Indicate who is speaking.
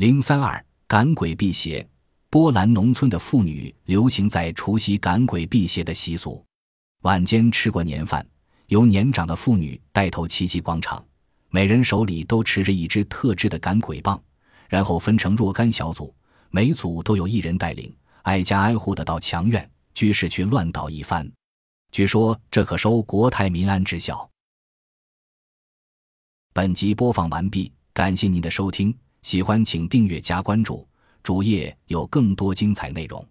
Speaker 1: 零三二赶鬼辟邪。波兰农村的妇女流行在除夕赶鬼辟邪的习俗。晚间吃过年饭，由年长的妇女带头齐集广场，每人手里都持着一支特制的赶鬼棒，然后分成若干小组，每组都有一人带领，挨家挨户的到墙院、居室去乱捣一番。据说这可收国泰民安之效。本集播放完毕，感谢您的收听，喜欢请订阅加关注。主页有更多精彩内容。